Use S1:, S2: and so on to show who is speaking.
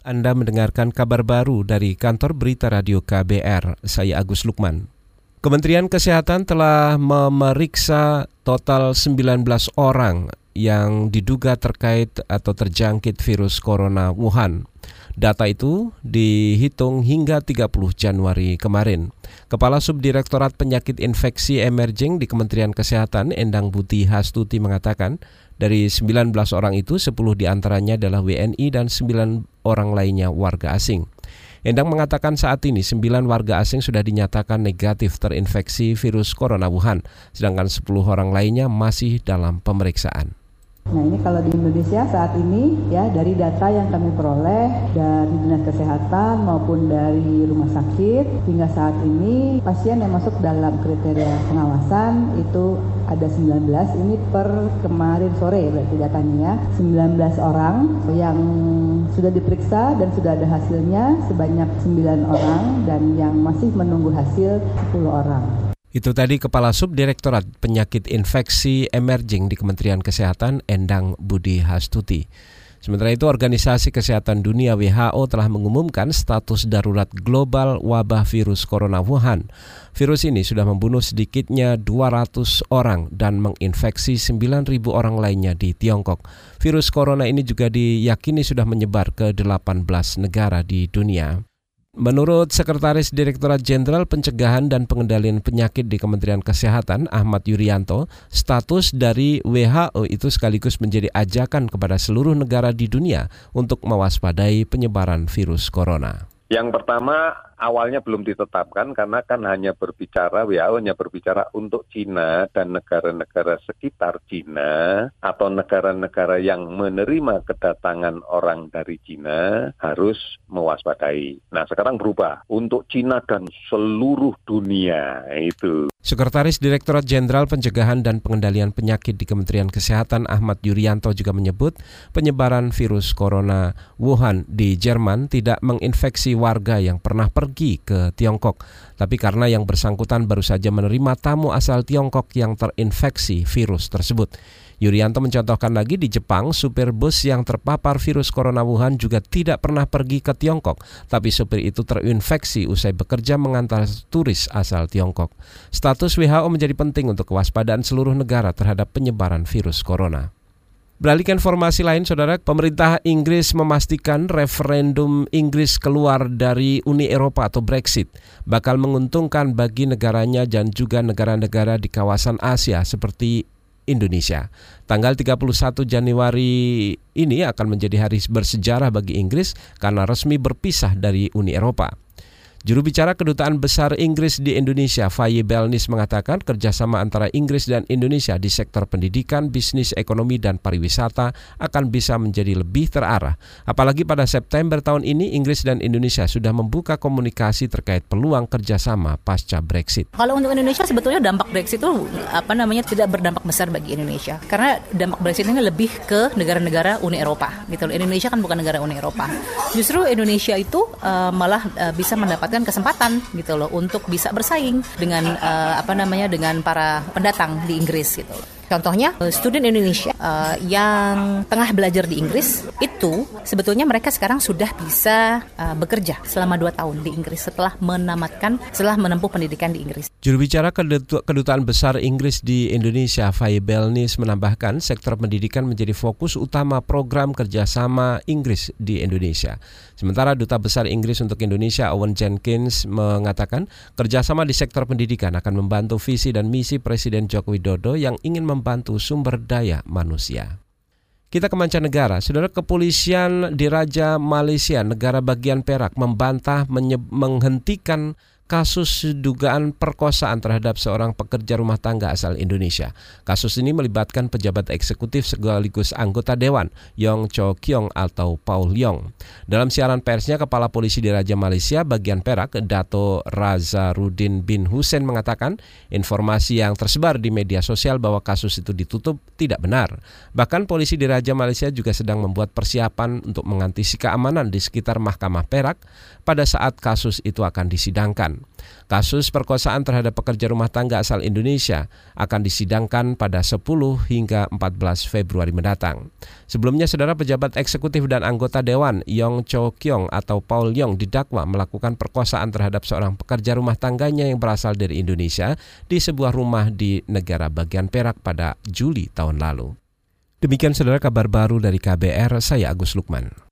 S1: Anda mendengarkan kabar baru dari kantor berita radio KBR. Saya Agus Lukman. Kementerian Kesehatan telah memeriksa total 19 orang yang diduga terkait atau terjangkit virus corona Wuhan. Data itu dihitung hingga 30 Januari kemarin. Kepala Subdirektorat Penyakit Infeksi Emerging di Kementerian Kesehatan Endang Buti Hastuti mengatakan dari 19 orang itu 10 di antaranya adalah WNI dan 9 orang lainnya warga asing. Endang mengatakan saat ini 9 warga asing sudah dinyatakan negatif terinfeksi virus corona Wuhan, sedangkan 10 orang lainnya masih dalam pemeriksaan.
S2: Nah ini kalau di Indonesia saat ini ya dari data yang kami peroleh dari dinas kesehatan maupun dari rumah sakit hingga saat ini pasien yang masuk dalam kriteria pengawasan itu ada 19 ini per kemarin sore berarti datanya ya 19 orang yang sudah diperiksa dan sudah ada hasilnya sebanyak 9 orang dan yang masih menunggu hasil 10 orang.
S1: Itu tadi Kepala Subdirektorat Penyakit Infeksi Emerging di Kementerian Kesehatan Endang Budi Hastuti. Sementara itu, Organisasi Kesehatan Dunia WHO telah mengumumkan status darurat global wabah virus corona Wuhan. Virus ini sudah membunuh sedikitnya 200 orang dan menginfeksi 9.000 orang lainnya di Tiongkok. Virus corona ini juga diyakini sudah menyebar ke 18 negara di dunia. Menurut Sekretaris Direktorat Jenderal Pencegahan dan Pengendalian Penyakit di Kementerian Kesehatan Ahmad Yuryanto, status dari WHO itu sekaligus menjadi ajakan kepada seluruh negara di dunia untuk mewaspadai penyebaran virus corona.
S3: Yang pertama, awalnya belum ditetapkan karena kan hanya berbicara WHO hanya berbicara untuk Cina dan negara-negara sekitar Cina atau negara-negara yang menerima kedatangan orang dari Cina harus mewaspadai. Nah, sekarang berubah untuk Cina dan seluruh dunia itu.
S1: Sekretaris Direktorat Jenderal Pencegahan dan Pengendalian Penyakit di Kementerian Kesehatan Ahmad Yuryanto juga menyebut penyebaran virus corona Wuhan di Jerman tidak menginfeksi warga yang pernah pergi pergi ke Tiongkok. Tapi karena yang bersangkutan baru saja menerima tamu asal Tiongkok yang terinfeksi virus tersebut. Yurianto mencontohkan lagi di Jepang, supir bus yang terpapar virus corona Wuhan juga tidak pernah pergi ke Tiongkok, tapi supir itu terinfeksi usai bekerja mengantar turis asal Tiongkok. Status WHO menjadi penting untuk kewaspadaan seluruh negara terhadap penyebaran virus corona. Beralih ke informasi lain, saudara, pemerintah Inggris memastikan referendum Inggris keluar dari Uni Eropa atau Brexit bakal menguntungkan bagi negaranya dan juga negara-negara di kawasan Asia seperti Indonesia. Tanggal 31 Januari ini akan menjadi hari bersejarah bagi Inggris karena resmi berpisah dari Uni Eropa. Juru bicara Kedutaan Besar Inggris di Indonesia, Faye Belnis mengatakan kerjasama antara Inggris dan Indonesia di sektor pendidikan, bisnis, ekonomi, dan pariwisata akan bisa menjadi lebih terarah. Apalagi pada September tahun ini, Inggris dan Indonesia sudah membuka komunikasi terkait peluang kerjasama pasca Brexit.
S4: Kalau untuk Indonesia sebetulnya dampak Brexit itu apa namanya tidak berdampak besar bagi Indonesia, karena dampak Brexit ini lebih ke negara-negara Uni Eropa. Gitu Indonesia kan bukan negara Uni Eropa. Justru Indonesia itu uh, malah uh, bisa mendapat mendapatkan kesempatan gitu loh untuk bisa bersaing dengan uh, apa namanya dengan para pendatang di Inggris gitu. Contohnya, eh, student Indonesia uh, yang tengah belajar di Inggris itu sebetulnya mereka sekarang sudah bisa uh, bekerja selama dua tahun di Inggris setelah menamatkan, setelah menempuh pendidikan di Inggris.
S1: Juru bicara Kedutaan Besar Inggris di Indonesia, Faye Belnis, menambahkan sektor pendidikan menjadi fokus utama program kerjasama Inggris di Indonesia. Sementara Duta Besar Inggris untuk Indonesia, Owen Jenkins, mengatakan kerjasama di sektor pendidikan akan membantu visi dan misi Presiden Joko Widodo yang ingin mem membantu sumber daya manusia. Kita ke mancanegara, saudara kepolisian di Raja Malaysia, negara bagian Perak, membantah menghentikan kasus dugaan perkosaan terhadap seorang pekerja rumah tangga asal Indonesia. Kasus ini melibatkan pejabat eksekutif sekaligus anggota dewan Yong Cho Kyong atau Paul Yong. Dalam siaran persnya, Kepala Polisi di Raja Malaysia bagian Perak, Dato Razarudin bin Hussein mengatakan informasi yang tersebar di media sosial bahwa kasus itu ditutup tidak benar. Bahkan polisi di Raja Malaysia juga sedang membuat persiapan untuk mengantisipasi keamanan di sekitar Mahkamah Perak pada saat kasus itu akan disidangkan. Kasus perkosaan terhadap pekerja rumah tangga asal Indonesia akan disidangkan pada 10 hingga 14 Februari mendatang. Sebelumnya, saudara pejabat eksekutif dan anggota Dewan Yong Cho Kyong atau Paul Yong didakwa melakukan perkosaan terhadap seorang pekerja rumah tangganya yang berasal dari Indonesia di sebuah rumah di negara bagian Perak pada Juli tahun lalu. Demikian saudara kabar baru dari KBR, saya Agus Lukman.